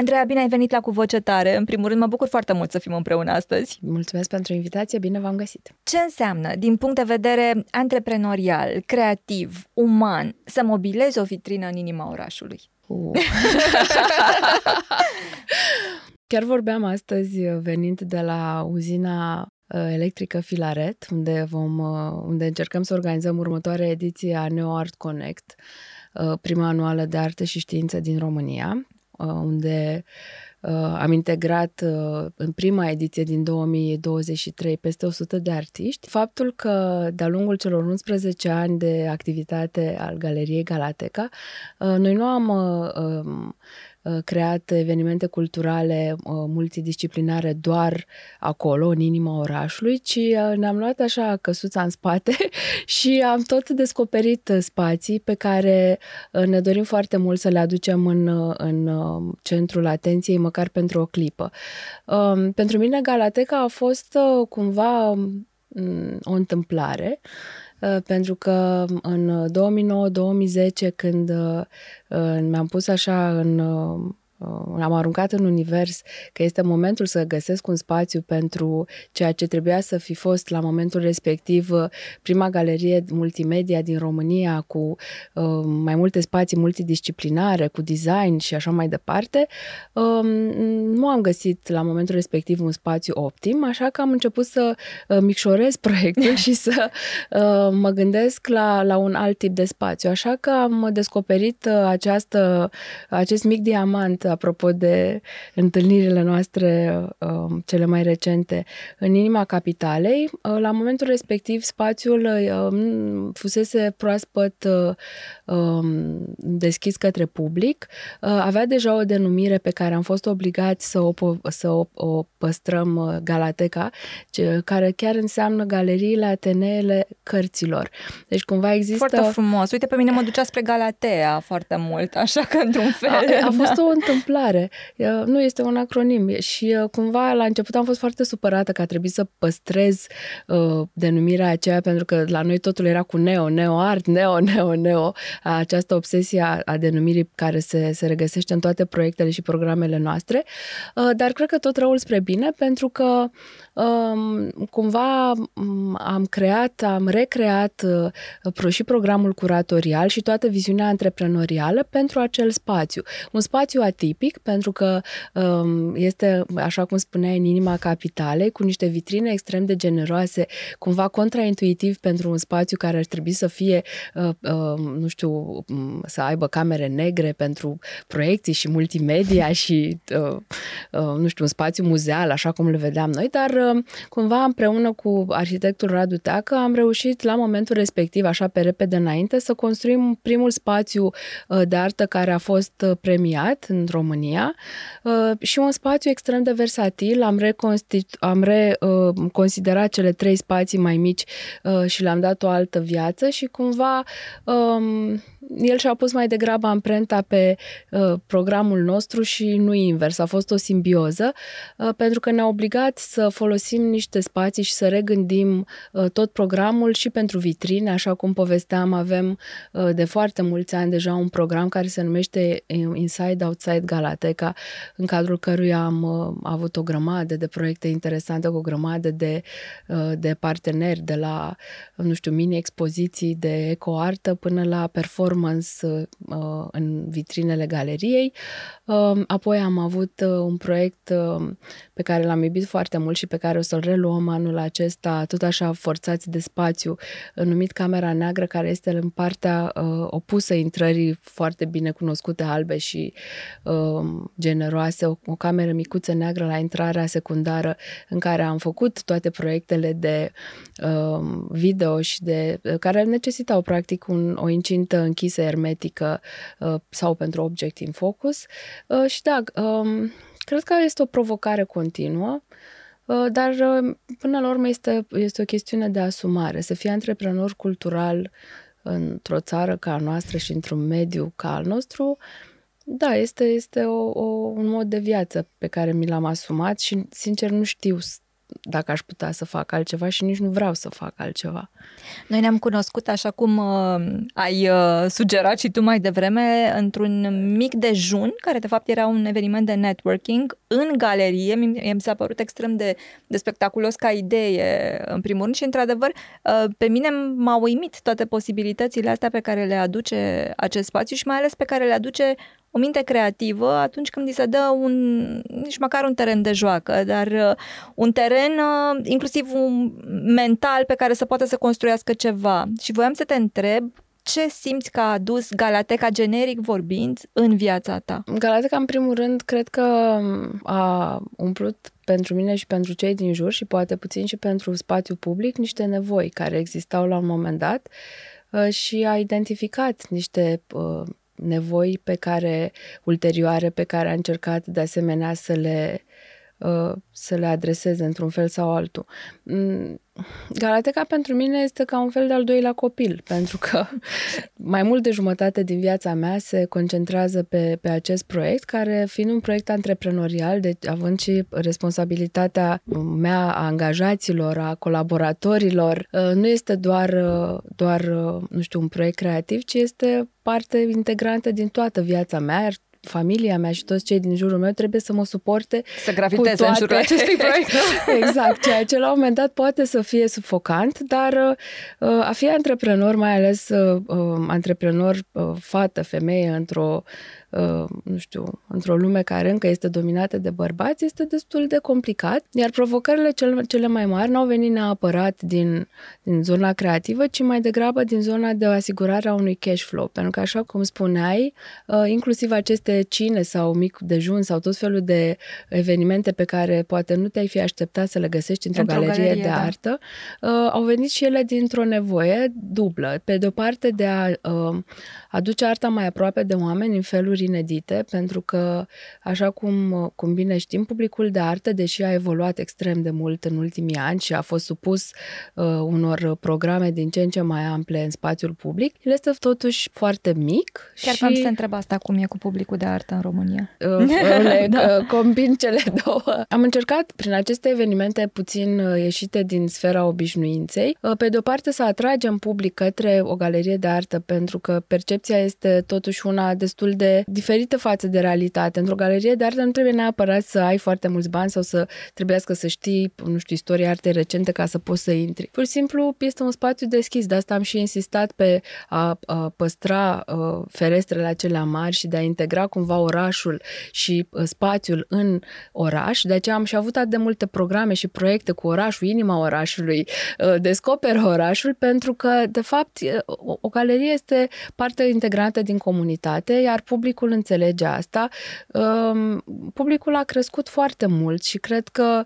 Andreea, bine ai venit la Cu Voce Tare. În primul rând, mă bucur foarte mult să fim împreună astăzi. Mulțumesc pentru invitație, bine v-am găsit. Ce înseamnă, din punct de vedere antreprenorial, creativ, uman, să mobilezi o vitrină în inima orașului? Uh. Chiar vorbeam astăzi, venind de la uzina uh, electrică Filaret, unde, vom, uh, unde încercăm să organizăm următoarea ediție a Neo Art Connect, uh, prima anuală de arte și știință din România. Uh, unde uh, am integrat uh, în prima ediție din 2023 peste 100 de artiști. Faptul că de-a lungul celor 11 ani de activitate al Galeriei Galateca, noi nu am um, Uh, creat evenimente culturale uh, multidisciplinare doar acolo, în inima orașului, ci uh, ne-am luat așa căsuța în spate și am tot descoperit spații pe care ne dorim foarte mult să le aducem în, în centrul atenției, măcar pentru o clipă. Um, pentru mine Galateca a fost cumva mm, o întâmplare Uh, pentru că în 2009-2010, când uh, mi-am pus așa în Uh, am aruncat în univers că este momentul să găsesc un spațiu pentru ceea ce trebuia să fi fost la momentul respectiv uh, prima galerie multimedia din România cu uh, mai multe spații multidisciplinare, cu design și așa mai departe. Uh, nu am găsit la momentul respectiv un spațiu optim, așa că am început să uh, micșorez proiectul și să uh, mă gândesc la, la un alt tip de spațiu. Așa că am descoperit uh, această, acest mic diamant apropo de întâlnirile noastre uh, cele mai recente, în inima capitalei. Uh, la momentul respectiv, spațiul uh, fusese proaspăt uh, um, deschis către public. Uh, avea deja o denumire pe care am fost obligați să o, să o, o păstrăm, uh, Galateca, ce, care chiar înseamnă galeriile Ateneele cărților. Deci cumva există... Foarte frumos. Uite, pe mine mă ducea spre Galatea foarte mult, așa că într-un fel... A, a fost o întâmplare întâmplare. Nu este un acronim și uh, cumva la început am fost foarte supărată că a trebuit să păstrez uh, denumirea aceea pentru că la noi totul era cu neo, neo art, neo, neo, neo. Această obsesie a, a denumirii care se, se regăsește în toate proiectele și programele noastre. Uh, dar cred că tot răul spre bine pentru că um, cumva um, am creat, am recreat uh, și programul curatorial și toată viziunea antreprenorială pentru acel spațiu. Un spațiu atip tipic, pentru că um, este, așa cum spuneai, în inima capitalei, cu niște vitrine extrem de generoase, cumva contraintuitiv pentru un spațiu care ar trebui să fie, uh, uh, nu știu, um, să aibă camere negre pentru proiecții și multimedia și, uh, uh, nu știu, un spațiu muzeal, așa cum le vedeam noi, dar uh, cumva împreună cu arhitectul Radu Teacă am reușit la momentul respectiv, așa pe repede înainte, să construim primul spațiu uh, de artă care a fost uh, premiat în România România uh, și un spațiu extrem de versatil. Am, reconstitu- am reconsiderat uh, cele trei spații mai mici uh, și le-am dat o altă viață și cumva um, el și-a pus mai degrabă amprenta pe uh, programul nostru și nu invers. A fost o simbioză uh, pentru că ne-a obligat să folosim niște spații și să regândim uh, tot programul și pentru vitrine. Așa cum povesteam, avem uh, de foarte mulți ani deja un program care se numește uh, Inside Outside Galateca, în cadrul căruia am uh, avut o grămadă de proiecte interesante, cu o grămadă de, uh, de parteneri, de la, nu știu, mini-expoziții de ecoartă până la performance performance uh, în vitrinele galeriei. Uh, apoi am avut uh, un proiect uh, pe care l-am iubit foarte mult și pe care o să-l reluăm anul acesta, tot așa forțați de spațiu, numit Camera Neagră, care este în partea uh, opusă intrării foarte bine cunoscute albe și uh, generoase, o, o cameră micuță neagră la intrarea secundară în care am făcut toate proiectele de uh, video și de care necesitau practic un, o incintă închisă închisă, hermetică uh, sau pentru obiect in focus. Uh, și da, um, cred că este o provocare continuă, uh, dar până la urmă este, este o chestiune de asumare. Să fii antreprenor cultural într-o țară ca a noastră și într-un mediu ca al nostru Da, este, este o, o, un mod de viață pe care mi l-am asumat și, sincer, nu știu dacă aș putea să fac altceva și nici nu vreau să fac altceva. Noi ne-am cunoscut, așa cum uh, ai uh, sugerat și tu mai devreme, într-un mic dejun, care de fapt era un eveniment de networking în galerie. Mi, mi s-a părut extrem de, de spectaculos ca idee, în primul rând, și într-adevăr, uh, pe mine m-a uimit toate posibilitățile astea pe care le aduce acest spațiu și mai ales pe care le aduce o minte creativă atunci când îi se dă un, nici măcar un teren de joacă, dar uh, un teren uh, inclusiv un mental pe care să poată să construiască ceva. Și voiam să te întreb ce simți că a adus Galateca generic vorbind în viața ta? Galateca, în primul rând, cred că um, a umplut pentru mine și pentru cei din jur și poate puțin și pentru spațiu public niște nevoi care existau la un moment dat uh, și a identificat niște nevoi pe care, ulterioare, pe care a încercat de asemenea să le, uh, să le adreseze într-un fel sau altul. Mm, Galateca pentru mine este ca un fel de al doilea copil, pentru că mai mult de jumătate din viața mea se concentrează pe, pe acest proiect, care fiind un proiect antreprenorial, deci având și responsabilitatea mea a angajaților, a colaboratorilor, uh, nu este doar, uh, doar nu știu, un proiect creativ, ci este parte integrantă din toată viața mea, iar familia mea și toți cei din jurul meu trebuie să mă suporte Să graviteze toate... în jurul acestui proiect. exact, ceea ce la un moment dat poate să fie sufocant, dar uh, a fi antreprenor, mai ales uh, uh, antreprenor fată, femeie, într-o Uh, nu știu, într-o lume care încă este dominată de bărbați, este destul de complicat, iar provocările cel, cele mai mari n-au venit neapărat din, din zona creativă, ci mai degrabă din zona de asigurare a unui cash flow, pentru că așa cum spuneai, uh, inclusiv aceste cine sau mic dejun sau tot felul de evenimente pe care poate nu te-ai fi așteptat să le găsești într-o, într galerie, galerie de da. artă, uh, au venit și ele dintr-o nevoie dublă. Pe de o parte de a aduce arta mai aproape de oameni în feluri lucruri inedite, pentru că, așa cum, cum bine știm, publicul de artă, deși a evoluat extrem de mult în ultimii ani și a fost supus uh, unor programe din ce în ce mai ample în spațiul public, el este totuși foarte mic. Chiar și... am să întreb asta, cum e cu publicul de artă în România. Uh, le da. Uh, combin cele două. Am încercat prin aceste evenimente puțin uh, ieșite din sfera obișnuinței, uh, pe de o parte să atragem public către o galerie de artă, pentru că percepția este totuși una destul de diferită față de realitate. Într-o galerie de artă nu trebuie neapărat să ai foarte mulți bani sau să trebuiască să știi, nu știu, istoria artei recente ca să poți să intri. Pur și simplu este un spațiu deschis, de asta am și insistat pe a, a păstra a, ferestrele acelea mari și de a integra cumva orașul și a, spațiul în oraș. De aceea am și avut atât de multe programe și proiecte cu orașul, inima orașului, a, descoperă orașul, pentru că, de fapt, o, o galerie este parte integrantă din comunitate, iar publicul publicul înțelege asta. Um, publicul a crescut foarte mult și cred că,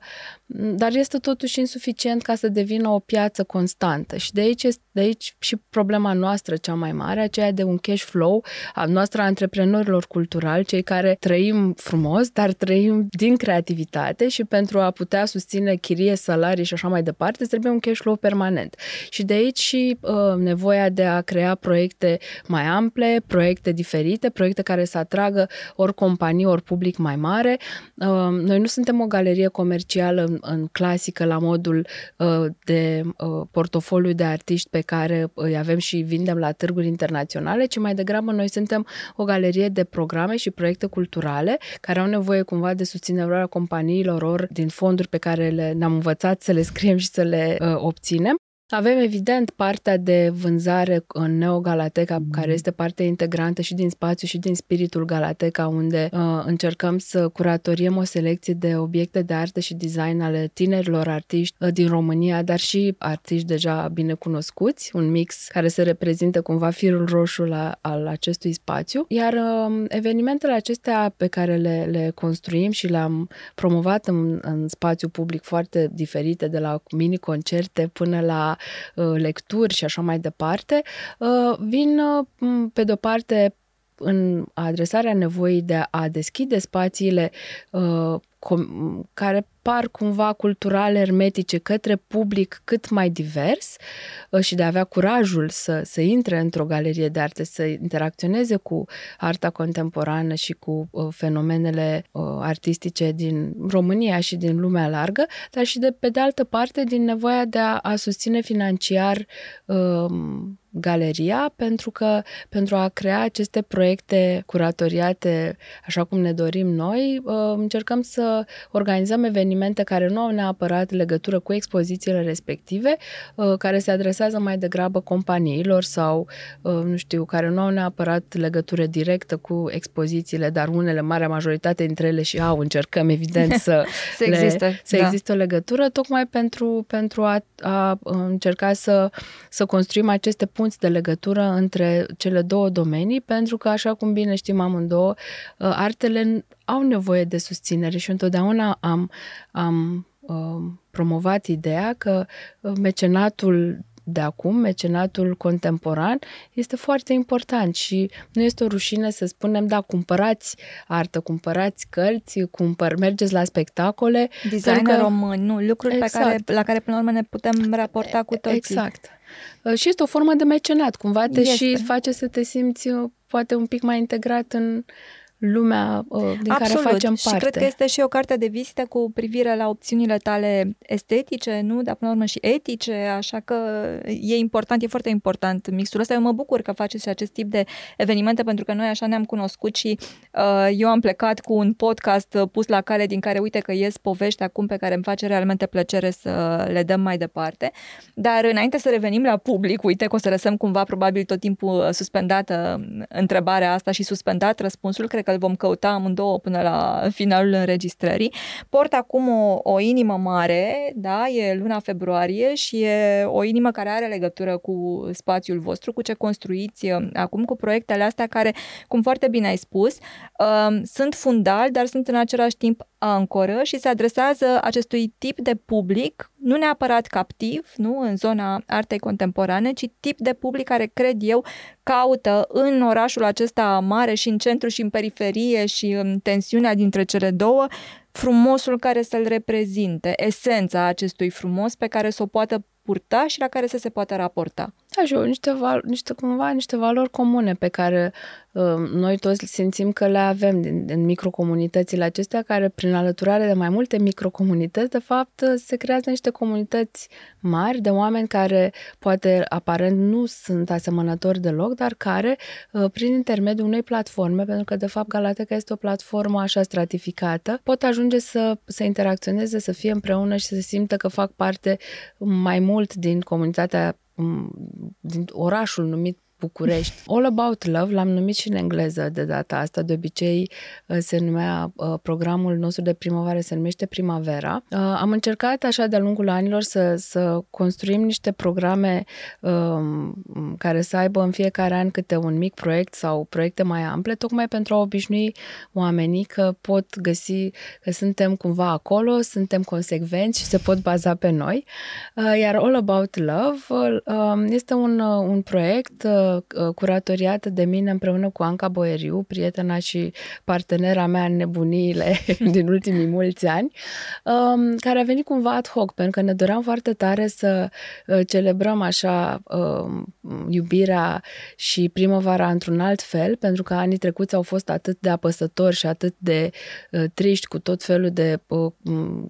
dar este totuși insuficient ca să devină o piață constantă și de aici, este, de aici și problema noastră cea mai mare, aceea de un cash flow a noastră a antreprenorilor culturali, cei care trăim frumos, dar trăim din creativitate și pentru a putea susține chirie, salarii și așa mai departe, trebuie un cash flow permanent. Și de aici și uh, nevoia de a crea proiecte mai ample, proiecte diferite, proiecte care care să atragă ori companii, ori public mai mare. Uh, noi nu suntem o galerie comercială în, în clasică la modul uh, de uh, portofoliu de artiști pe care îi avem și vindem la târguri internaționale, ci mai degrabă noi suntem o galerie de programe și proiecte culturale care au nevoie cumva de susținerea companiilor ori din fonduri pe care le, ne-am învățat să le scriem și să le uh, obținem. Avem, evident, partea de vânzare în Neo Galateca, mm. care este parte integrantă și din spațiu și din spiritul Galateca, unde uh, încercăm să curatoriem o selecție de obiecte de artă și design ale tinerilor artiști uh, din România, dar și artiști deja bine cunoscuți, un mix care se reprezintă cumva firul roșu la, al acestui spațiu. Iar uh, evenimentele acestea pe care le, le construim și le-am promovat în, în spațiu public foarte diferite, de la mini-concerte până la Uh, lecturi și așa mai departe, uh, vin uh, pe de-o parte în adresarea nevoii de a deschide spațiile care par cumva cultural hermetice către public cât mai divers uh, și de a avea curajul să, să intre într-o galerie de arte, să interacționeze cu arta contemporană și cu uh, fenomenele uh, artistice din România și din lumea largă, dar și de pe de altă parte din nevoia de a, a susține financiar uh, galeria pentru că pentru a crea aceste proiecte curatoriate așa cum ne dorim noi, uh, încercăm să organizăm evenimente care nu au neapărat legătură cu expozițiile respective, uh, care se adresează mai degrabă companiilor sau, uh, nu știu, care nu au neapărat legătură directă cu expozițiile, dar unele, marea majoritate dintre ele și au, încercăm evident să, să, le, existe, să da. există o legătură, tocmai pentru, pentru a, a încerca să, să construim aceste puncte punți de legătură între cele două domenii, pentru că, așa cum bine știm amândouă, uh, artele au nevoie de susținere și întotdeauna am, am uh, promovat ideea că uh, mecenatul de acum, mecenatul contemporan, este foarte important și nu este o rușine să spunem, da, cumpărați artă, cumpărați cărți, cumpăr, mergeți la spectacole. Designer că... român, nu, lucruri exact. pe care, la care până la urmă ne putem raporta cu toții. Exact. Uh, și este o formă de mecenat, cumva te este. și face să te simți uh, poate un pic mai integrat în lumea uh, din Absolut. care facem parte. Și cred că este și o carte de vizită cu privire la opțiunile tale estetice, nu? Dar până la urmă și etice, așa că e important, e foarte important mixul ăsta. Eu mă bucur că faceți acest tip de evenimente pentru că noi așa ne-am cunoscut și uh, eu am plecat cu un podcast pus la cale din care uite că ies povești acum pe care îmi face realmente plăcere să le dăm mai departe. Dar înainte să revenim la public, uite că o să lăsăm cumva probabil tot timpul suspendată întrebarea asta și suspendat răspunsul, cred că îl vom căuta amândouă până la finalul înregistrării. Port acum o, o inimă mare, da, e luna februarie și e o inimă care are legătură cu spațiul vostru, cu ce construiți uh, acum, cu proiectele astea care, cum foarte bine ai spus, uh, sunt fundal, dar sunt în același timp ancoră și se adresează acestui tip de public, nu neapărat captiv, nu, în zona artei contemporane, ci tip de public care, cred eu, caută în orașul acesta mare și în centru și în periferie și în tensiunea dintre cele două, frumosul care să-l reprezinte, esența acestui frumos pe care să o poată purta și la care să se poată raporta. Da, și niște, val- niște, cumva, niște valori comune pe care uh, noi toți simțim că le avem din, din microcomunitățile acestea, care prin alăturare de mai multe microcomunități, de fapt, uh, se creează niște comunități mari de oameni care poate aparent nu sunt asemănători deloc, dar care, uh, prin intermediul unei platforme, pentru că de fapt Galateca este o platformă așa stratificată, pot ajunge să, să interacționeze, să fie împreună și să se simtă că fac parte mai mult din comunitatea din orașul numit București. All About Love l-am numit și în engleză de data asta. De obicei uh, se numea, uh, programul nostru de primăvară se numește Primavera. Uh, am încercat așa de-a lungul anilor să, să construim niște programe um, care să aibă în fiecare an câte un mic proiect sau proiecte mai ample, tocmai pentru a obișnui oamenii că pot găsi, că suntem cumva acolo, suntem consecvenți și se pot baza pe noi. Iar All About Love um, este un, un proiect Uh, curatoriată de mine împreună cu Anca Boeriu, prietena și partenera mea în nebuniile din ultimii mulți ani, um, care a venit cumva ad hoc, pentru că ne doream foarte tare să uh, celebrăm așa um, iubirea și primăvara într-un alt fel, pentru că anii trecuți au fost atât de apăsători și atât de uh, triști cu tot felul de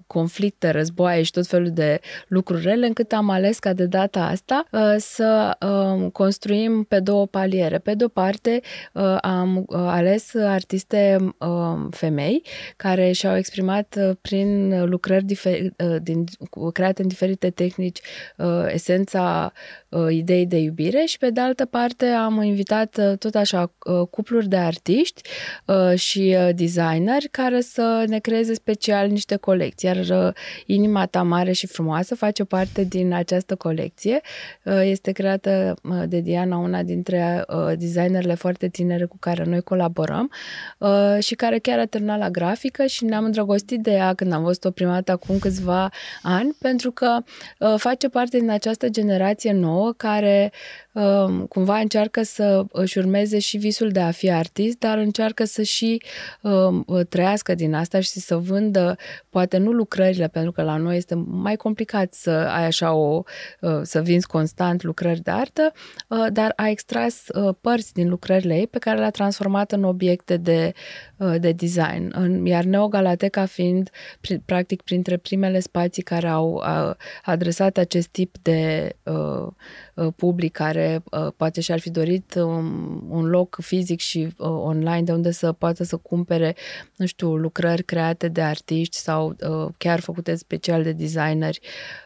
conflicte, războaie și tot felul de lucruri rele, încât am ales ca de data asta să um, construim pe două paliere. Pe de-o parte, uh, am uh, ales artiste uh, femei care și-au exprimat prin lucrări difer- din, create în diferite tehnici esența ideii de iubire și pe de altă parte am invitat tot așa cupluri de artiști și designeri care să ne creeze special niște colecții. Iar Inima ta mare și frumoasă face parte din această colecție. Este creată de Diana, una dintre uh, designerele foarte tinere cu care noi colaborăm uh, și care chiar a terminat la grafică și ne-am îndrăgostit de ea când am văzut-o prima dată acum câțiva ani, pentru că uh, face parte din această generație nouă care um, cumva încearcă să își urmeze și visul de a fi artist, dar încearcă să și um, trăiască din asta și să vândă, poate nu lucrările, pentru că la noi este mai complicat să ai așa o, uh, să vinzi constant lucrări de artă, uh, dar a extras părți din lucrările ei pe care le-a transformat în obiecte de, de design. Iar Neogalateca fiind, practic, printre primele spații care au adresat acest tip de uh, uh, public care uh, poate și-ar fi dorit um, un loc fizic și uh, online de unde să poată să cumpere, nu știu, lucrări create de artiști sau uh, chiar făcute special de designeri uh,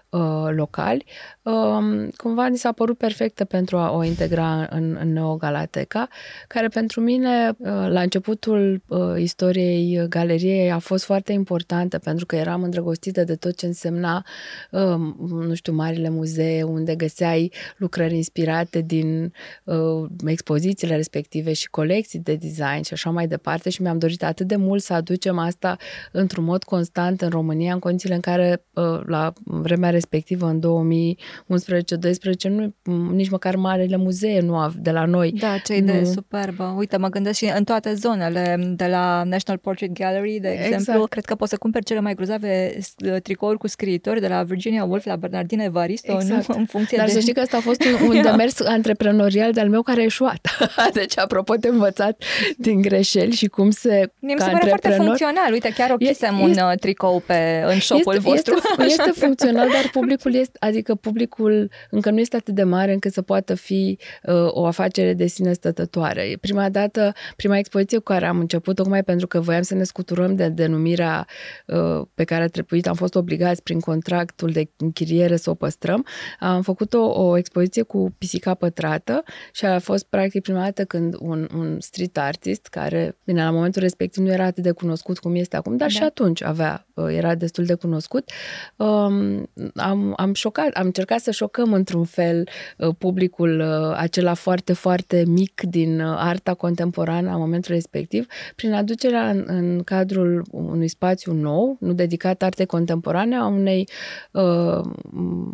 locali, uh, cumva ni s-a părut perfectă pentru a o integra în, în Neogalateca, care pentru mine, uh, la începutul uh, istoriei galeriei, a fost foarte importantă, pentru că eram îndrăgostită de tot ce însemna, uh, nu știu, marile muzee, unde găseai lucrări inspirate din uh, expozițiile respective și colecții de design și așa mai departe și mi-am dorit atât de mult să aducem asta într-un mod constant în România, în condițiile în care uh, la vremea respectivă, în 2011-2012, nu, nici măcar marele muzee nu av, de la noi. Da, ce idee nu. superbă. Uite, mă gândesc și în toate zonele, de la National Portrait Gallery, de exemplu, exact. cred că poți să cumperi cele mai grozave tricouri cu scriitori de la Virginia Woolf la Bernardine Evaristo, exact. nu? în funcție Dar de... să știi că asta a fost un, un demers antreprenorial de-al meu care a eșuat. deci, apropo de învățat din greșeli și cum se... Mi se pare foarte funcțional. Uite, chiar ochisem un uh, tricou pe, în shop-ul este, vostru. Este, este funcțional, dar publicul este, adică publicul încă nu este atât de mare încât să poată fi uh, o afacere de sine stătătoare. Prima dată, prima expoziție cu care am început, tocmai pentru că voiam să ne scuturăm de denumirea uh, pe care a trebuit, am fost obligați prin contractul de închiriere să o păstrăm, am făcut o, o expoziție cu pisica pătrată și a fost practic prima dată când un, un street artist, care, bine, la momentul respectiv nu era atât de cunoscut cum este acum, dar da. și atunci avea, uh, era destul de cunoscut, um, am, am șocat, am încercat să șocăm într-un fel uh, publicul uh, acela foarte, foarte mic din uh, arta contemporană a momentului respectiv, prin aducerea în, în cadrul unui spațiu nou, nu dedicat artei contemporane, a unei, uh,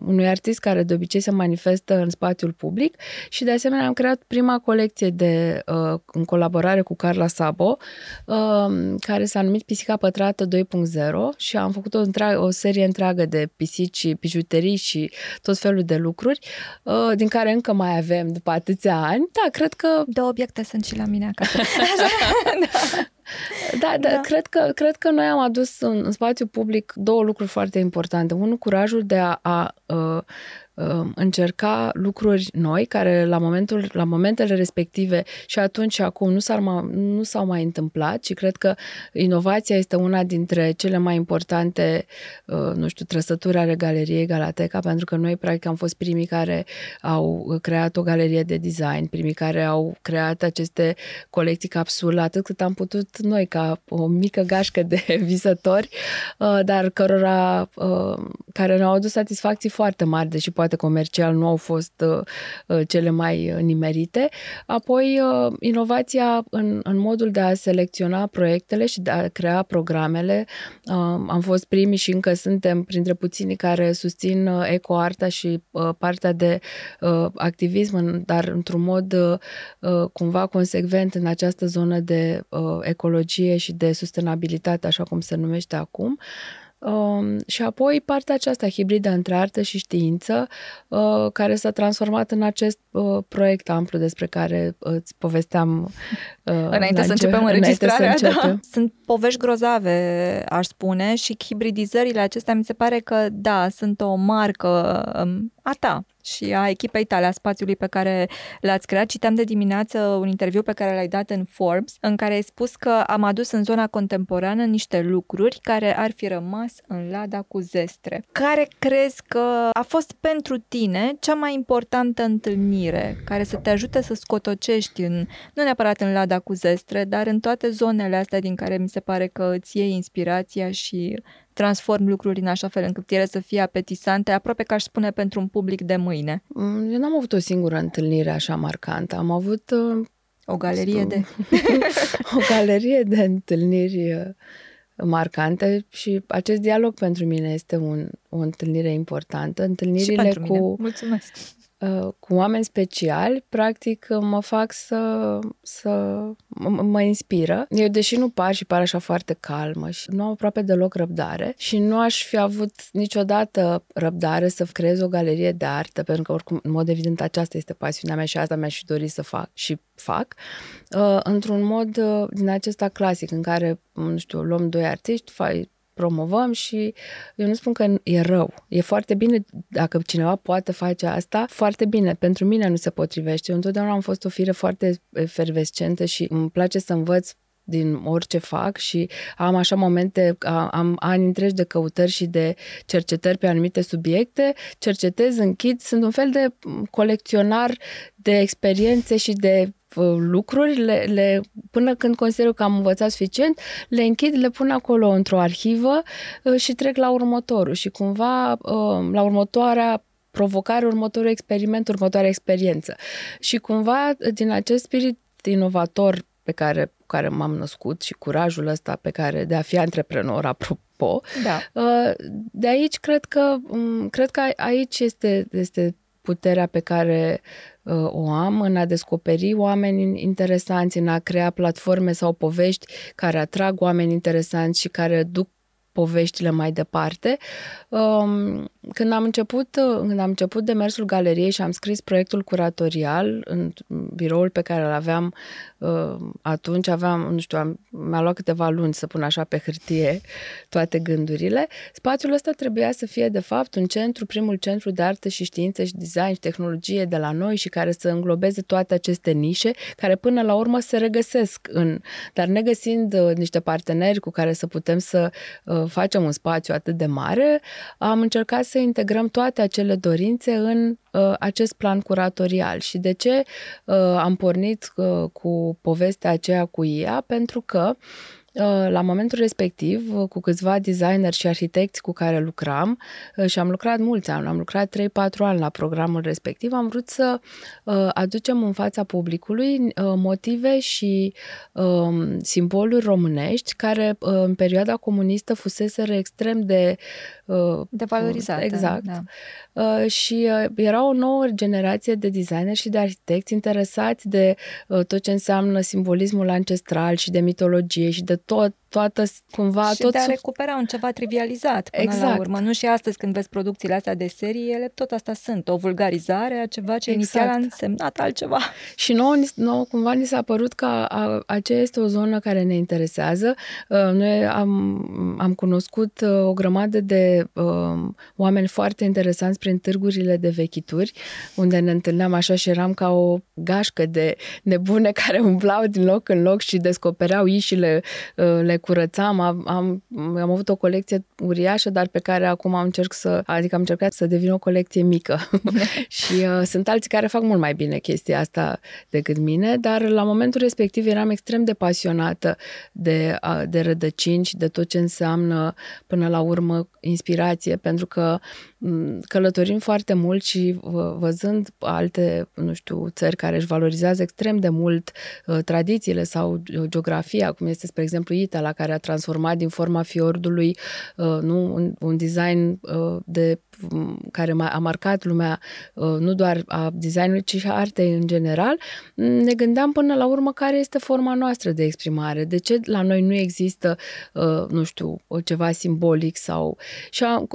unui artist care de obicei se manifestă în spațiul public și de asemenea am creat prima colecție de, uh, în colaborare cu Carla Sabo, uh, care s-a numit Pisica Pătrată 2.0 și am făcut o, o serie întreagă de pisici bijuterii și tot felul de lucruri, uh, din care încă mai avem după atâția ani. Da, cred că... Două obiecte sunt și la mine acasă. da. Da, da, Cred, că, cred că noi am adus în, în spațiu public două lucruri foarte importante. Unul, curajul de a, a, a Um, încerca lucruri noi care la, momentul, la momentele respective și atunci și acum nu, s-ar mai, nu s-au mai întâmplat și cred că inovația este una dintre cele mai importante, uh, nu știu, trăsături ale galeriei Galateca, pentru că noi practic am fost primii care au creat o galerie de design, primii care au creat aceste colecții capsule, atât cât am putut noi ca o mică gașcă de visători, uh, dar cărora uh, care ne-au adus satisfacții foarte mari, deși poate poate comercial nu au fost uh, uh, cele mai uh, nimerite. Apoi, inovația în, în modul de a selecționa proiectele și de a crea programele. Am fost primii și încă suntem printre puținii care susțin ecoarta și partea de activism, dar într-un mod cumva consecvent în această zonă de ecologie și de sustenabilitate, așa cum se numește acum. Um, și apoi partea aceasta hibridă între artă și știință, uh, care s-a transformat în acest uh, proiect amplu despre care îți povesteam uh, înainte să începem înregistrarea. Să începem. Da. Sunt povești grozave, aș spune, și hibridizările acestea mi se pare că, da, sunt o marcă um, a ta și a echipei tale, a spațiului pe care l-ați creat. Citeam de dimineață un interviu pe care l-ai dat în Forbes, în care ai spus că am adus în zona contemporană niște lucruri care ar fi rămas în lada cu zestre. Care crezi că a fost pentru tine cea mai importantă întâlnire care să te ajute să scotocești în, nu neapărat în lada cu zestre, dar în toate zonele astea din care mi se pare că îți iei inspirația și transform lucruri în așa fel încât ele să fie apetisante, aproape ca aș spune pentru un public de mâine? Mm, eu n-am avut o singură întâlnire așa marcantă. Am avut... Uh, o galerie de... o galerie de întâlniri uh, marcante și acest dialog pentru mine este un, o întâlnire importantă. Întâlnirile și pentru cu... Mine. Mulțumesc! Uh, cu oameni speciali, practic mă fac să, să mă, mă inspiră. Eu, deși nu par și par așa foarte calmă și nu am aproape deloc răbdare și nu aș fi avut niciodată răbdare să creez o galerie de artă, pentru că oricum, în mod evident, aceasta este pasiunea mea și asta mi-aș fi dorit să fac și fac, uh, într-un mod uh, din acesta clasic, în care, nu știu, luăm doi artiști, fai, promovăm și eu nu spun că e rău. E foarte bine dacă cineva poate face asta, foarte bine. Pentru mine nu se potrivește. Eu întotdeauna am fost o fire foarte efervescentă și îmi place să învăț din orice fac și am așa momente, am ani întregi de căutări și de cercetări pe anumite subiecte, cercetez, închid, sunt un fel de colecționar de experiențe și de uh, lucruri, le, le, până când consider că am învățat suficient, le închid, le pun acolo într-o arhivă uh, și trec la următorul și cumva uh, la următoarea provocare, următorul experiment, următoarea experiență. Și cumva din acest spirit inovator pe care, cu care m-am născut și curajul ăsta pe care de a fi antreprenor, apropo, da. de aici cred că, um, cred că aici este, este puterea pe care uh, o am în a descoperi oameni interesanți, în a crea platforme sau povești care atrag oameni interesanți și care duc poveștile mai departe. Um, când am început, când am început demersul galeriei și am scris proiectul curatorial în biroul pe care îl aveam uh, atunci, aveam, nu știu, am, mi-a luat câteva luni să pun așa pe hârtie toate gândurile. Spațiul ăsta trebuia să fie, de fapt, un centru, primul centru de artă și științe și design și tehnologie de la noi și care să înglobeze toate aceste nișe, care până la urmă se regăsesc în, dar negăsind uh, niște parteneri cu care să putem să uh, facem un spațiu atât de mare, am încercat să integrăm toate acele dorințe în uh, acest plan curatorial. Și de ce uh, am pornit uh, cu povestea aceea cu IA? Pentru că Uh, la momentul respectiv, uh, cu câțiva designeri și arhitecți cu care lucram, uh, și am lucrat mulți ani, am lucrat 3-4 ani la programul respectiv, am vrut să aducem în fața publicului motive și um, simboluri românești care în perioada comunistă fuseseră extrem de... De valorizate. Exact. Da. Și era o nouă generație de designeri și de arhitecți interesați de tot ce înseamnă simbolismul ancestral și de mitologie și de tot toată, cumva... Și tot de a recupera un ceva trivializat până exact. la urmă. Nu și astăzi când vezi producțiile astea de serie, ele tot asta sunt. O vulgarizare a ceva ce exact. inițial a însemnat altceva. Și nouă, nouă cumva ni s-a părut că a, aceea este o zonă care ne interesează. Uh, noi am, am cunoscut uh, o grămadă de um, oameni foarte interesanți prin târgurile de vechituri, unde ne întâlneam așa și eram ca o gașcă de nebune care umblau din loc în loc și descopereau ișile, uh, le curățam, am, am, am avut o colecție uriașă, dar pe care acum am încerc să, adică am încercat să devin o colecție mică. și uh, sunt alții care fac mult mai bine chestia asta decât mine, dar la momentul respectiv eram extrem de pasionată de, uh, de rădăcini și de tot ce înseamnă până la urmă inspirație, pentru că călătorim foarte mult și văzând alte, nu știu, țări care își valorizează extrem de mult uh, tradițiile sau geografia, cum este, spre exemplu, Ita, care a transformat din forma fiordului uh, nu, un, un design uh, de care a marcat lumea nu doar a designului, ci și a artei în general, ne gândeam până la urmă care este forma noastră de exprimare. De ce la noi nu există, nu știu, ceva simbolic sau... Și am,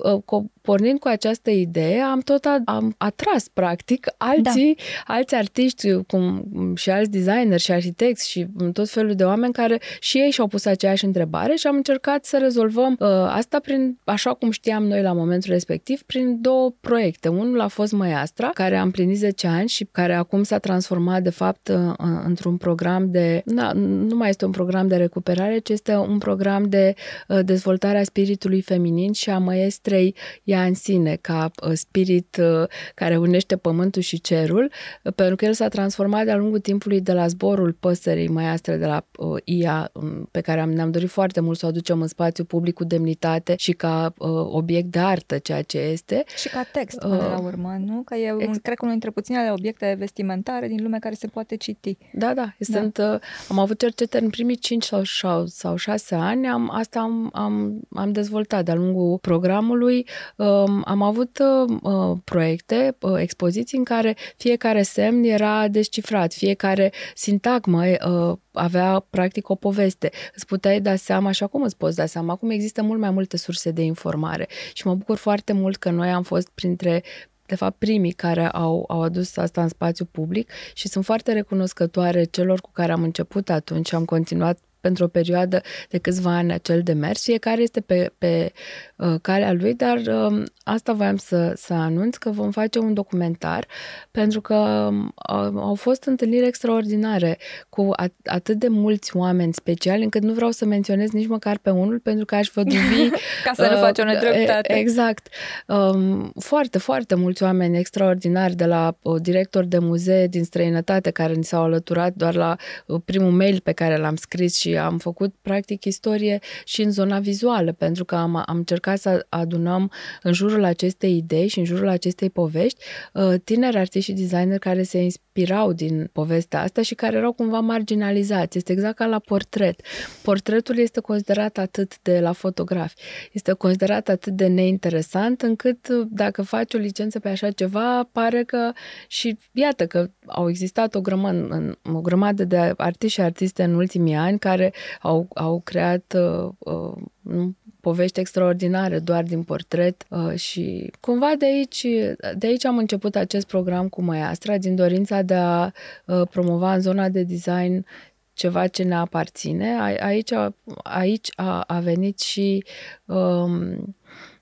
pornind cu această idee, am tot a, am atras, practic, alții, da. alți artiști cum și alți designeri și arhitecți și tot felul de oameni care și ei și-au pus aceeași întrebare și am încercat să rezolvăm uh, asta prin, așa cum știam noi la momentul respectiv, prin două proiecte. Unul a fost Măiastra, care a împlinit 10 ani și care acum s-a transformat, de fapt, uh, într-un program de... Na, nu mai este un program de recuperare, ci este un program de uh, dezvoltare a spiritului feminin și a măestrei ea în sine, ca uh, spirit uh, care unește pământul și cerul, uh, pentru că el s-a transformat de-a lungul timpului de la zborul păsării măiastre de la IA, um, pe care ne-am dorit foarte mult să o aducem în spațiu public cu demnitate și ca obiect de artă, ceea ce poveste. Și ca text, până uh, la urmă, nu? Că e, ex- cred că unul dintre puținele obiecte vestimentare din lume care se poate citi. Da, da. Sunt, da. Uh, am avut cercetări în primii 5 sau, sau, sau 6 ani, am, asta am, am, am dezvoltat de-a lungul programului. Um, am avut uh, proiecte, uh, expoziții în care fiecare semn era descifrat, fiecare sintagmă uh, avea practic o poveste. Îți puteai da seama și acum îți poți da seama. Acum există mult mai multe surse de informare și mă bucur foarte mult că noi am fost printre de fapt primii care au, au adus asta în spațiu public și sunt foarte recunoscătoare celor cu care am început atunci, am continuat pentru o perioadă de câțiva ani acel demers. Fiecare este pe, pe uh, calea lui, dar uh, asta voiam să, să anunț că vom face un documentar pentru că uh, au fost întâlniri extraordinare cu at- atât de mulți oameni speciali încât nu vreau să menționez nici măcar pe unul pentru că aș văduvi... Ca să uh, nu faci o nedreptate. Exact. Um, foarte, foarte mulți oameni extraordinari de la uh, director de muzee din străinătate care ni s-au alăturat doar la uh, primul mail pe care l-am scris și am făcut practic istorie și în zona vizuală, pentru că am, am încercat să adunăm în jurul acestei idei și în jurul acestei povești uh, tineri artiști și designer care se inspirau din povestea asta și care erau cumva marginalizați. Este exact ca la portret. Portretul este considerat atât de la fotografi, este considerat atât de neinteresant încât uh, dacă faci o licență pe așa ceva, pare că și iată că au existat o grămadă, o grămadă de artiști și artiste în ultimii ani care care au, au creat uh, uh, povești extraordinare doar din portret uh, și cumva de aici, de aici am început acest program cu Măiastra, din dorința de a uh, promova în zona de design ceva ce ne aparține. A, aici, aici a, a venit și um,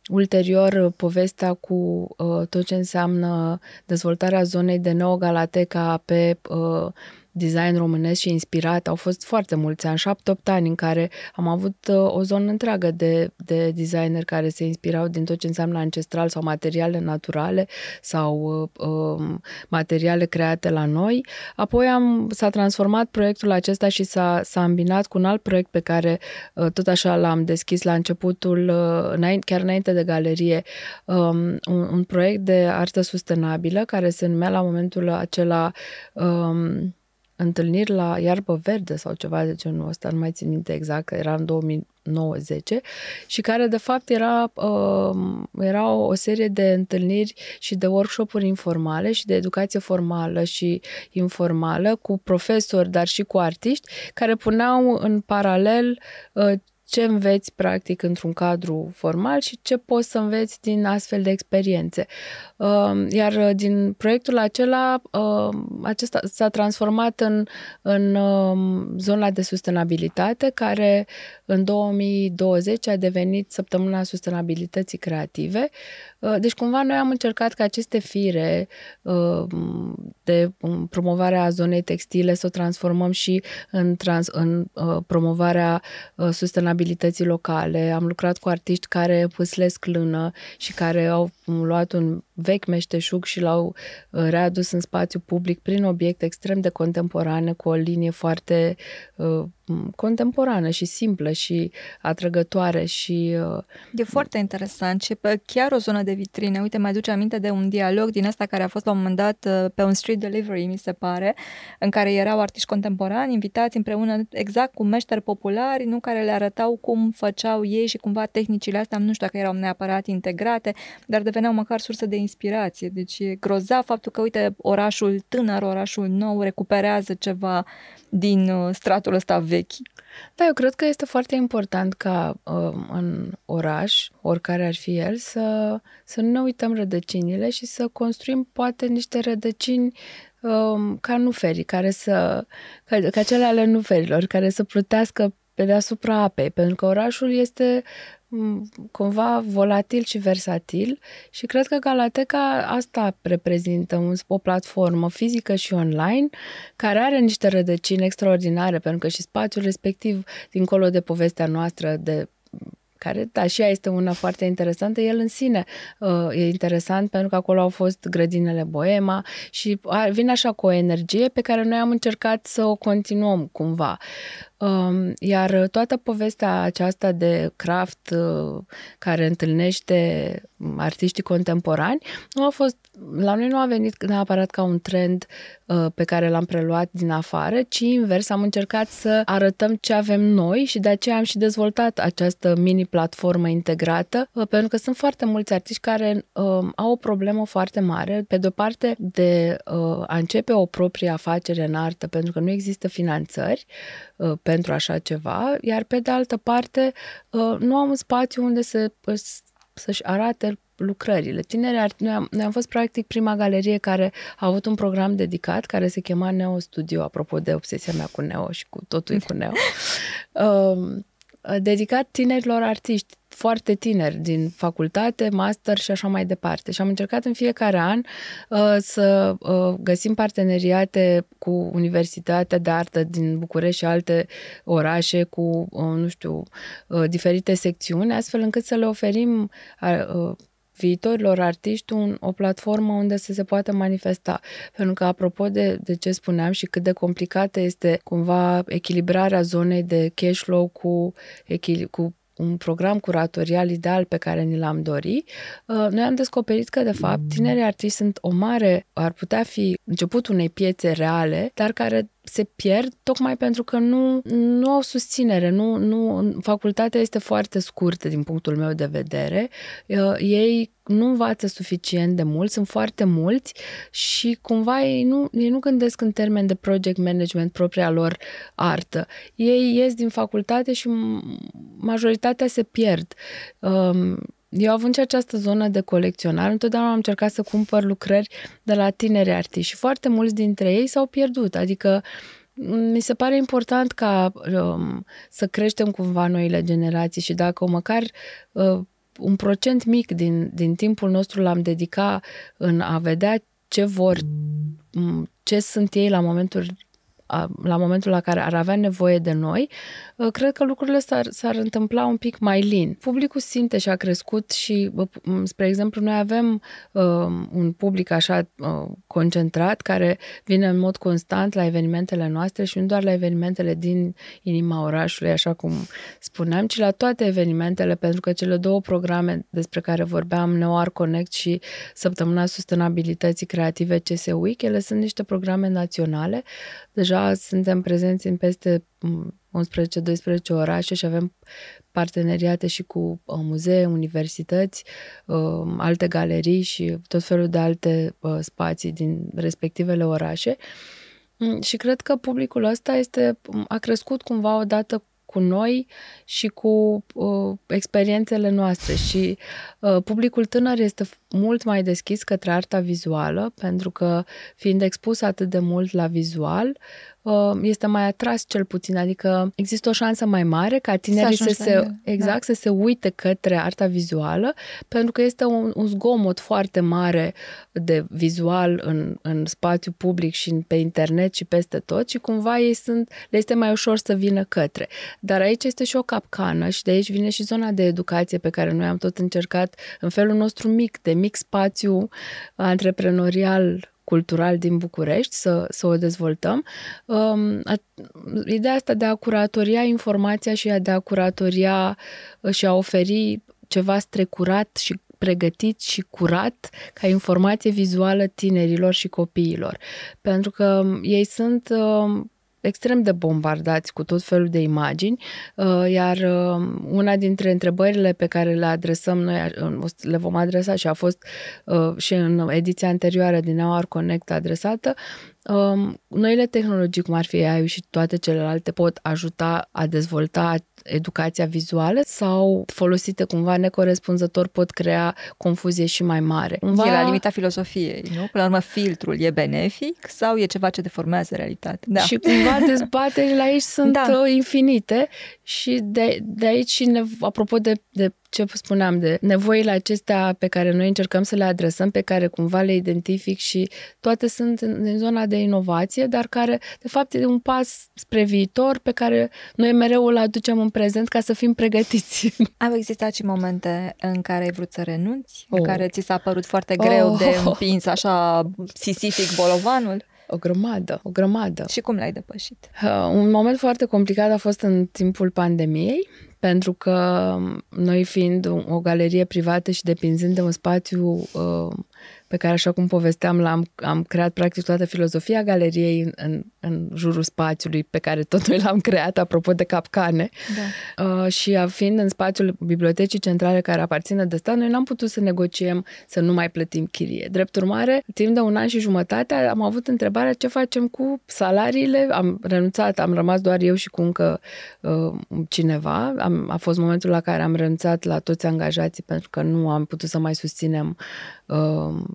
ulterior povestea cu uh, tot ce înseamnă dezvoltarea zonei de Neogalateca pe uh, design românesc și inspirat. Au fost foarte mulți ani, șapte-opt ani în care am avut uh, o zonă întreagă de, de designer care se inspirau din tot ce înseamnă ancestral sau materiale naturale sau uh, um, materiale create la noi. Apoi am, s-a transformat proiectul acesta și s-a, s-a îmbinat cu un alt proiect pe care uh, tot așa l-am deschis la începutul, uh, înainte, chiar înainte de galerie, um, un, un proiect de artă sustenabilă care se numea la momentul acela um, întâlniri la iarbă verde sau ceva de genul ăsta, nu mai țin minte exact, că era în 2010 și care de fapt era, uh, era o, o serie de întâlniri și de workshop-uri informale și de educație formală și informală cu profesori, dar și cu artiști, care puneau în paralel uh, ce înveți practic într-un cadru formal și ce poți să înveți din astfel de experiențe. Um, iar uh, din proiectul acela, um, acesta s-a transformat în, în um, zona de sustenabilitate, care în 2020 a devenit Săptămâna Sustenabilității Creative. Uh, deci cumva noi am încercat ca aceste fire de promovarea zonei textile să o transformăm și în, trans, în uh, promovarea sustenabilității abilității locale, am lucrat cu artiști care păslesc lână și care au luat un vechi meșteșug și l-au uh, readus în spațiu public prin obiecte extrem de contemporane, cu o linie foarte uh, contemporană și simplă și atrăgătoare și... Uh... E foarte interesant și pe chiar o zonă de vitrine. Uite, mai aduce aminte de un dialog din asta care a fost la un moment dat uh, pe un street delivery, mi se pare, în care erau artiști contemporani invitați împreună exact cu meșteri populari, nu care le arătau cum făceau ei și cumva tehnicile astea, nu știu dacă erau neapărat integrate, dar deveneau măcar sursă de inspirație. Deci e grozav faptul că, uite, orașul tânăr, orașul nou recuperează ceva din uh, stratul ăsta vechi. Da, eu cred că este foarte important ca uh, în oraș, oricare ar fi el, să, să nu ne uităm rădăcinile și să construim poate niște rădăcini uh, ca nuferi, care să, ca, ca cele ale nuferilor, care să plutească pe deasupra apei, pentru că orașul este cumva volatil și versatil și cred că Galateca asta reprezintă un, o platformă fizică și online care are niște rădăcini extraordinare pentru că și spațiul respectiv, dincolo de povestea noastră de care, da, și ea este una foarte interesantă. El în sine uh, e interesant pentru că acolo au fost grădinele Boema și vine așa cu o energie pe care noi am încercat să o continuăm cumva. Um, iar toată povestea aceasta de craft uh, care întâlnește artiștii contemporani, nu a fost, la noi nu a venit neapărat ca un trend uh, pe care l-am preluat din afară, ci invers, am încercat să arătăm ce avem noi și de aceea am și dezvoltat această mini-platformă integrată, uh, pentru că sunt foarte mulți artiști care uh, au o problemă foarte mare, pe de-o parte de uh, a începe o proprie afacere în artă, pentru că nu există finanțări uh, pentru așa ceva, iar pe de altă parte uh, nu am un spațiu unde să să-și arate lucrările. Tineri, noi am, noi am fost practic prima galerie care a avut un program dedicat care se chema Neo Studio, apropo de obsesia mea cu Neo și cu totul cu Neo, um, dedicat tinerilor artiști foarte tineri din facultate, master și așa mai departe. Și am încercat în fiecare an uh, să uh, găsim parteneriate cu Universitatea de Artă din București și alte orașe cu, uh, nu știu, uh, diferite secțiuni, astfel încât să le oferim uh, viitorilor artiști un, o platformă unde să se poată manifesta. Pentru că, apropo de, de ce spuneam și cât de complicată este cumva echilibrarea zonei de cash flow cu, cu un program curatorial ideal pe care ni l-am dori, uh, noi am descoperit că, de fapt, tinerii artiști sunt o mare, ar putea fi începutul unei piețe reale, dar care se pierd tocmai pentru că nu, nu au susținere. Nu, nu, facultatea este foarte scurtă din punctul meu de vedere. Uh, ei nu învață suficient de mult, sunt foarte mulți și cumva ei nu, ei nu gândesc în termen de project management propria lor artă. Ei ies din facultate și majoritatea se pierd. Um, eu având și această zonă de colecționar, întotdeauna am încercat să cumpăr lucrări de la tineri artiști și foarte mulți dintre ei s-au pierdut. Adică mi se pare important ca um, să creștem cumva noile generații și dacă măcar uh, un procent mic din, din timpul nostru l-am dedicat în a vedea ce vor, ce sunt ei la momentul la momentul la care ar avea nevoie de noi, ă, cred că lucrurile s-ar, s-ar întâmpla un pic mai lin. Publicul simte și a crescut și, spre exemplu, noi avem uh, un public așa uh, concentrat care vine în mod constant la evenimentele noastre și nu doar la evenimentele din inima orașului, așa cum spuneam, ci la toate evenimentele, pentru că cele două programe despre care vorbeam, Neoar Connect și Săptămâna Sustenabilității Creative CS Week, ele sunt niște programe naționale. Deja suntem prezenți în peste 11-12 orașe și avem parteneriate și cu uh, muzee, universități, uh, alte galerii și tot felul de alte uh, spații din respectivele orașe. Mm, și cred că publicul ăsta este, a crescut cumva odată cu noi și cu uh, experiențele noastre și uh, publicul tânăr este mult mai deschis către arta vizuală pentru că fiind expus atât de mult la vizual, Uh, este mai atras cel puțin, adică există o șansă mai mare ca tinerii să, să se, da. exact, da. să se uite către arta vizuală, pentru că este un, un zgomot foarte mare de vizual în, în spațiu public și pe internet și peste tot și cumva ei sunt, le este mai ușor să vină către. Dar aici este și o capcană și de aici vine și zona de educație pe care noi am tot încercat în felul nostru mic, de mic spațiu antreprenorial cultural din București, să, să o dezvoltăm. Um, a, ideea asta de a curatoria informația și de a curatoria uh, și a oferi ceva strecurat și pregătit și curat ca informație vizuală tinerilor și copiilor. Pentru că um, ei sunt uh, extrem de bombardați cu tot felul de imagini, uh, iar uh, una dintre întrebările pe care le adresăm noi, le vom adresa și a fost uh, și în ediția anterioară din Our Connect adresată, um, noile tehnologii, cum ar fi AI și toate celelalte, pot ajuta a dezvolta educația vizuală sau folosite cumva necorespunzător pot crea confuzie și mai mare. Cumva... E la limita filosofiei, nu? Până la urmă, filtrul e benefic sau e ceva ce deformează realitatea? Da. Și cumva dezbaterile aici sunt da. Uh, infinite și de, de aici și ne, apropo de, de ce spuneam, de nevoile acestea pe care noi încercăm să le adresăm, pe care cumva le identific și toate sunt în, în zona de inovație, dar care, de fapt, e un pas spre viitor pe care noi mereu îl aducem în prezent ca să fim pregătiți. Au existat și momente în care ai vrut să renunți? Oh. În care ți s-a părut foarte greu oh. de împins așa sisific bolovanul? O grămadă, o grămadă. Și cum l-ai depășit? Uh, un moment foarte complicat a fost în timpul pandemiei, pentru că noi fiind o galerie privată și depinzând de un spațiu uh, pe care, așa cum povesteam, l-am am creat practic toată filozofia galeriei în, în, în jurul spațiului pe care tot noi l-am creat, apropo de capcane. Da. Uh, și fiind în spațiul Bibliotecii Centrale care aparține de stat, noi n-am putut să negociem să nu mai plătim chirie. Drept urmare, timp de un an și jumătate am avut întrebarea ce facem cu salariile. Am renunțat, am rămas doar eu și cu încă uh, cineva. Am, a fost momentul la care am renunțat la toți angajații pentru că nu am putut să mai susținem uh,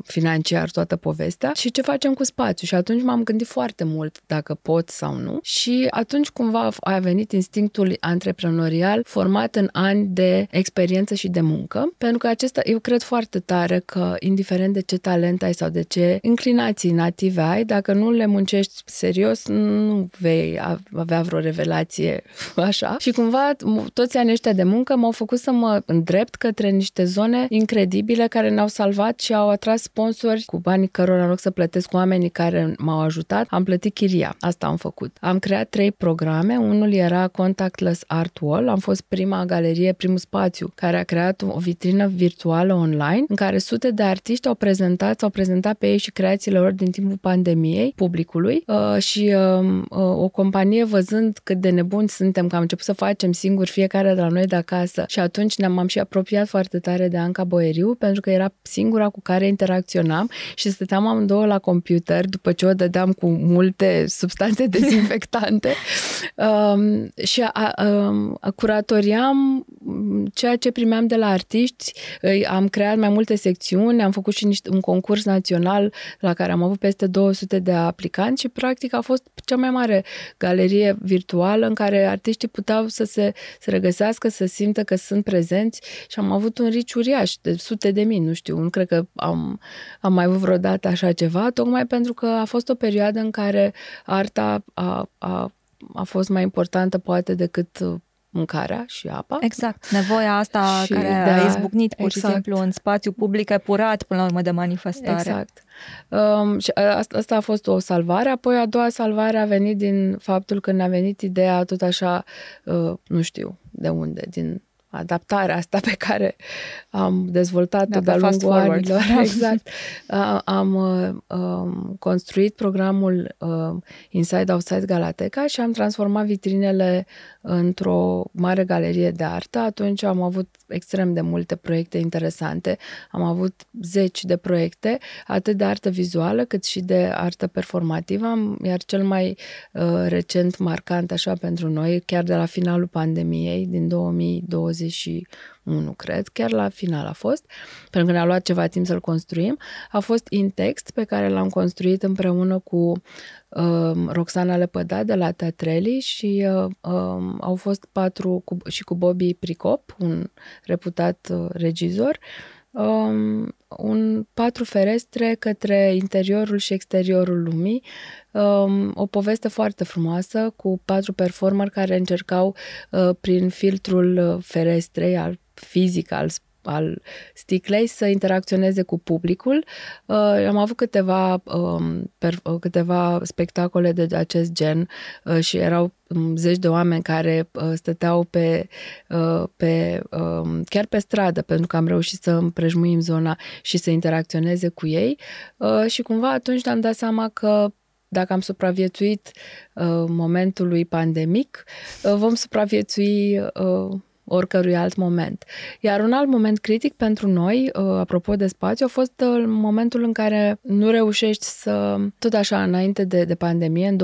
financiar toată povestea și ce facem cu spațiu. Și atunci m-am gândit foarte mult dacă pot sau nu. Și atunci cumva a venit instinctul antreprenorial format în ani de experiență și de muncă, pentru că acesta, eu cred foarte tare că indiferent de ce talent ai sau de ce inclinații native ai, dacă nu le muncești serios, nu vei avea vreo revelație așa. Și cumva toți anii ăștia de muncă m-au făcut să mă îndrept către niște zone incredibile care ne-au salvat și au atras sponsori cu banii cărora în loc să plătesc oamenii care m-au ajutat, am plătit chiria. Asta am făcut. Am creat trei programe. Unul era Contactless Art Wall. Am fost prima galerie, primul spațiu care a creat o vitrină virtuală online în care sute de artiști au prezentat, au prezentat pe ei și creațiile lor din timpul pandemiei publicului uh, și uh, uh, o companie văzând cât de nebuni suntem că am început să facem singuri fiecare de la noi de acasă și atunci ne-am și apropiat foarte tare de Anca Boeriu pentru că era singura cu care interacționam și stăteam amândouă la computer după ce o dădeam cu multe substanțe dezinfectante um, și a, um, a, curatoriam ceea ce primeam de la artiști. Am creat mai multe secțiuni, am făcut și niște, un concurs național la care am avut peste 200 de aplicanți și practic a fost cea mai mare galerie virtuală în care artiștii puteau să se să regăsească, să simtă că sunt prezenți și am avut un rici uriaș de sute de mii, nu știu, nu cred că am, am mai avut vreodată așa ceva, tocmai pentru că a fost o perioadă în care arta a, a, a fost mai importantă poate decât mâncarea și apa. Exact. Nevoia asta și care da, a izbucnit pur exact. și simplu în spațiu public epurat până la urmă de manifestare. Exact. Um, și asta, asta a fost o salvare. Apoi a doua salvare a venit din faptul că ne-a venit ideea tot așa, uh, nu știu de unde, din adaptarea asta pe care am dezvoltat-o de-a lungul anilor. Exact. Am um, construit programul um, Inside Outside Galateca și am transformat vitrinele într-o mare galerie de artă. Atunci am avut extrem de multe proiecte interesante. Am avut zeci de proiecte, atât de artă vizuală cât și de artă performativă, iar cel mai uh, recent marcant așa pentru noi, chiar de la finalul pandemiei din 2021, cred, chiar la final a fost, pentru că ne-a luat ceva timp să-l construim, a fost Intext pe care l-am construit împreună cu uh, Roxana Lepăda de la Teatreli și uh, um, au fost patru cu, și cu Bobby Pricop, un reputat uh, regizor, um, un patru ferestre către interiorul și exteriorul lumii, um, o poveste foarte frumoasă cu patru performeri care încercau uh, prin filtrul uh, ferestrei al fizic al al sticlei să interacționeze cu publicul. Uh, am avut câteva, um, per, uh, câteva spectacole de acest gen uh, și erau um, zeci de oameni care uh, stăteau pe, uh, pe um, chiar pe stradă pentru că am reușit să împrejmuim zona și să interacționeze cu ei uh, și cumva atunci ne-am dat seama că dacă am supraviețuit uh, momentului pandemic, uh, vom supraviețui uh, oricărui alt moment. Iar un alt moment critic pentru noi, uh, apropo de spațiu, a fost uh, momentul în care nu reușești să, tot așa înainte de, de pandemie, în 2017-18,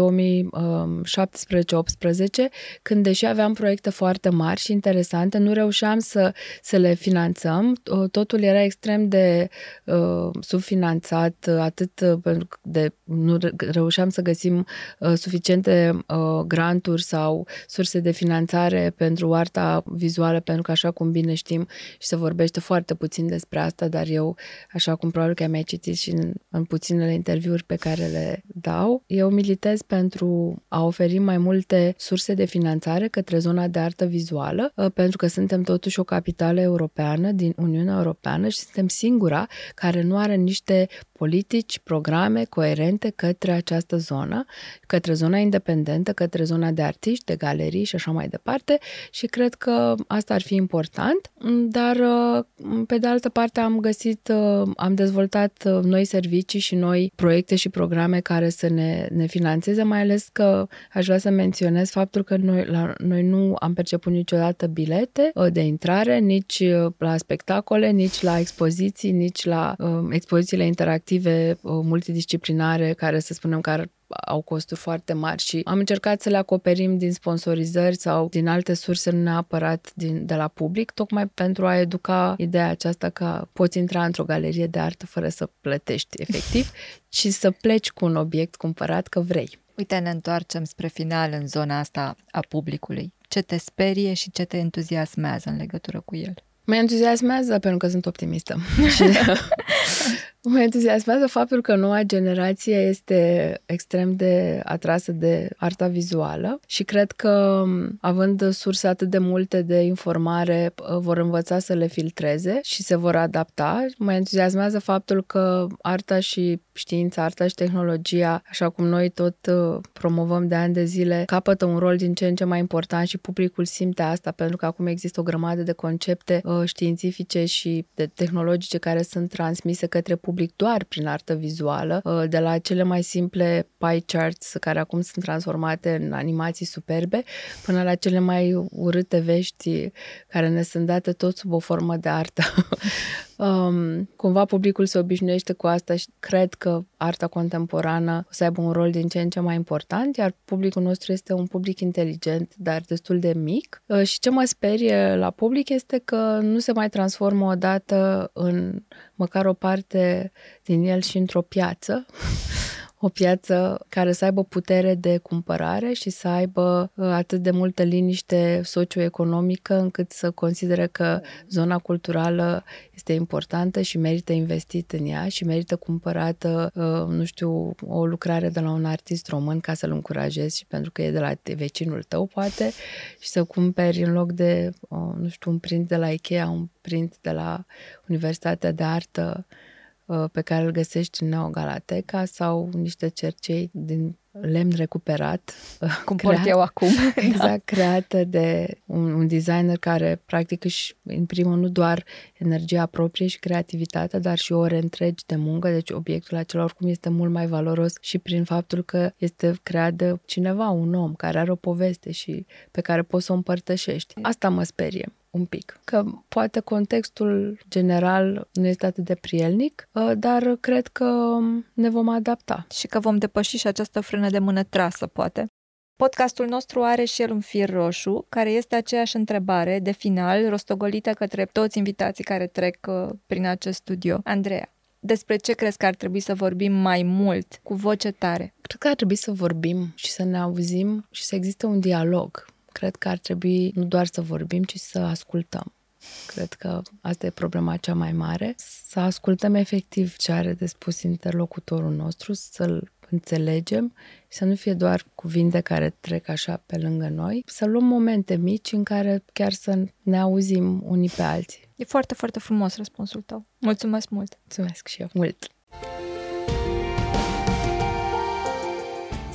când deși aveam proiecte foarte mari și interesante, nu reușeam să, să le finanțăm. Uh, totul era extrem de uh, subfinanțat, atât pentru de nu reușeam să găsim uh, suficiente uh, granturi sau surse de finanțare pentru arta vizuală, pentru că așa cum bine știm și se vorbește foarte puțin despre asta, dar eu, așa cum probabil că mi-ai citit și în, în puținele interviuri pe care le dau, eu militez pentru a oferi mai multe surse de finanțare către zona de artă vizuală, uh, pentru că suntem totuși o capitală europeană din Uniunea Europeană și suntem singura care nu are niște politici, programe coerente către această zonă, către zona independentă, către zona de artiști, de galerii și așa mai departe. Și cred că asta ar fi important, dar uh, pe de altă parte am găsit, uh, am dezvoltat uh, noi servicii și noi proiecte și programe care să ne, ne financeze, mai ales că aș vrea să menționez faptul că noi, la, noi nu am perceput niciodată bilete de intrare, nici la spectacole, nici la expoziții, nici la uh, expozițiile interactive uh, multidisciplinare care să spunem că ar au costuri foarte mari și am încercat să le acoperim din sponsorizări sau din alte surse, nu neapărat din, de la public, tocmai pentru a educa ideea aceasta că poți intra într-o galerie de artă fără să plătești efectiv, și să pleci cu un obiect cumpărat că vrei. Uite, ne întoarcem spre final în zona asta a publicului. Ce te sperie și ce te entuziasmează în legătură cu el? Mă entuziasmează pentru că sunt optimistă. Mă entuziasmează faptul că noua generație este extrem de atrasă de arta vizuală și cred că, având surse atât de multe de informare, vor învăța să le filtreze și se vor adapta. Mă entuziasmează faptul că arta și știința, arta și tehnologia, așa cum noi tot uh, promovăm de ani de zile, capătă un rol din ce în ce mai important și publicul simte asta pentru că acum există o grămadă de concepte uh, științifice și de tehnologice care sunt transmise către public doar prin artă vizuală, uh, de la cele mai simple pie charts care acum sunt transformate în animații superbe, până la cele mai urâte vești care ne sunt date tot sub o formă de artă. Um, cumva publicul se obișnuiește cu asta și cred că arta contemporană o să aibă un rol din ce în ce mai important, iar publicul nostru este un public inteligent, dar destul de mic. Uh, și ce mă sperie la public este că nu se mai transformă odată în măcar o parte din el și într-o piață o piață care să aibă putere de cumpărare și să aibă uh, atât de multă liniște socioeconomică încât să considere că zona culturală este importantă și merită investit în ea și merită cumpărată, uh, nu știu, o lucrare de la un artist român ca să-l încurajezi și pentru că e de la vecinul tău, poate, și să cumperi în loc de, uh, nu știu, un print de la Ikea, un print de la Universitatea de Artă. Uh, pe care îl găsești în Neogalateca sau niște cercei din lemn recuperat. Uh, Cum creat, port eu acum. Exact, da. creată de un, un designer care practic își imprimă nu doar energia proprie și creativitatea, dar și ore întregi de muncă, deci obiectul acela oricum este mult mai valoros și prin faptul că este creat de cineva, un om care are o poveste și pe care poți să o împărtășești. Asta mă sperie un pic. Că poate contextul general nu este atât de prielnic, uh, dar cred că ne vom adapta. Și că vom depăși și această frână de mână trasă, poate. Podcastul nostru are și el un fir roșu, care este aceeași întrebare de final, rostogolită către toți invitații care trec uh, prin acest studio. Andreea, despre ce crezi că ar trebui să vorbim mai mult, cu voce tare? Cred că ar trebui să vorbim și să ne auzim și să existe un dialog Cred că ar trebui nu doar să vorbim, ci să ascultăm. Cred că asta e problema cea mai mare. Să ascultăm efectiv ce are de spus interlocutorul nostru, să-l înțelegem și să nu fie doar cuvinte care trec așa pe lângă noi, să luăm momente mici în care chiar să ne auzim unii pe alții. E foarte, foarte frumos răspunsul tău. Mulțumesc mult! Mulțumesc și eu mult!